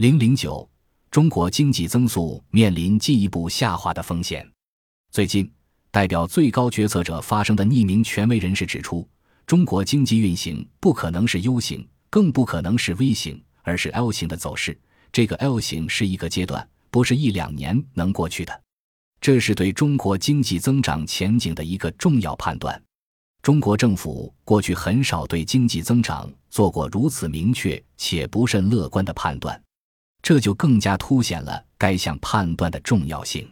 零零九，中国经济增速面临进一步下滑的风险。最近，代表最高决策者发声的匿名权威人士指出，中国经济运行不可能是 U 型，更不可能是 V 型，而是 L 型的走势。这个 L 型是一个阶段，不是一两年能过去的。这是对中国经济增长前景的一个重要判断。中国政府过去很少对经济增长做过如此明确且不甚乐观的判断。这就更加凸显了该项判断的重要性。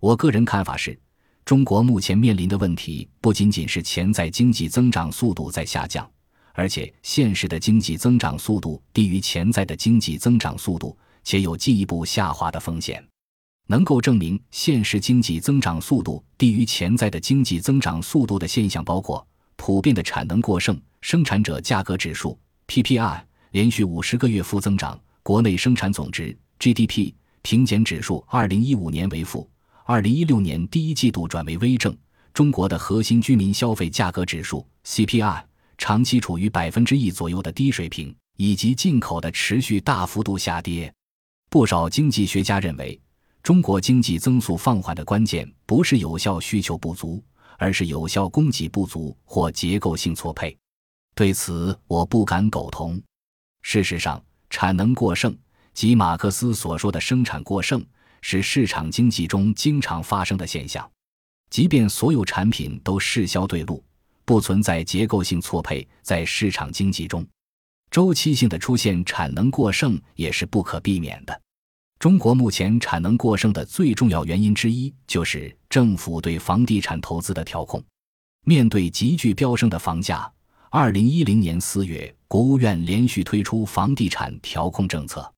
我个人看法是，中国目前面临的问题不仅仅是潜在经济增长速度在下降，而且现实的经济增长速度低于潜在的经济增长速度，且有进一步下滑的风险。能够证明现实经济增长速度低于潜在的经济增长速度的现象，包括普遍的产能过剩、生产者价格指数 （PPI） 连续五十个月负增长。国内生产总值 GDP 平减指数，二零一五年为负，二零一六年第一季度转为微正。中国的核心居民消费价格指数 CPI 长期处于百分之一左右的低水平，以及进口的持续大幅度下跌。不少经济学家认为，中国经济增速放缓的关键不是有效需求不足，而是有效供给不足或结构性错配。对此，我不敢苟同。事实上，产能过剩，即马克思所说的生产过剩，是市场经济中经常发生的现象。即便所有产品都适销对路，不存在结构性错配，在市场经济中，周期性的出现产能过剩也是不可避免的。中国目前产能过剩的最重要原因之一，就是政府对房地产投资的调控。面对急剧飙升的房价。二零一零年四月，国务院连续推出房地产调控政策，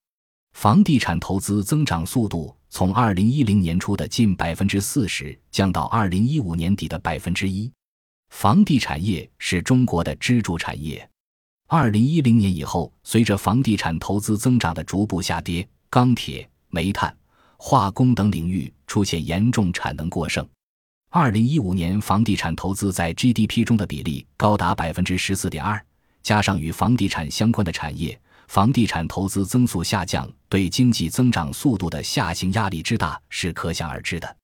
房地产投资增长速度从二零一零年初的近百分之四十降到二零一五年底的百分之一。房地产业是中国的支柱产业。二零一零年以后，随着房地产投资增长的逐步下跌，钢铁、煤炭、化工等领域出现严重产能过剩。二零一五年，房地产投资在 GDP 中的比例高达百分之十四点二，加上与房地产相关的产业，房地产投资增速下降，对经济增长速度的下行压力之大是可想而知的。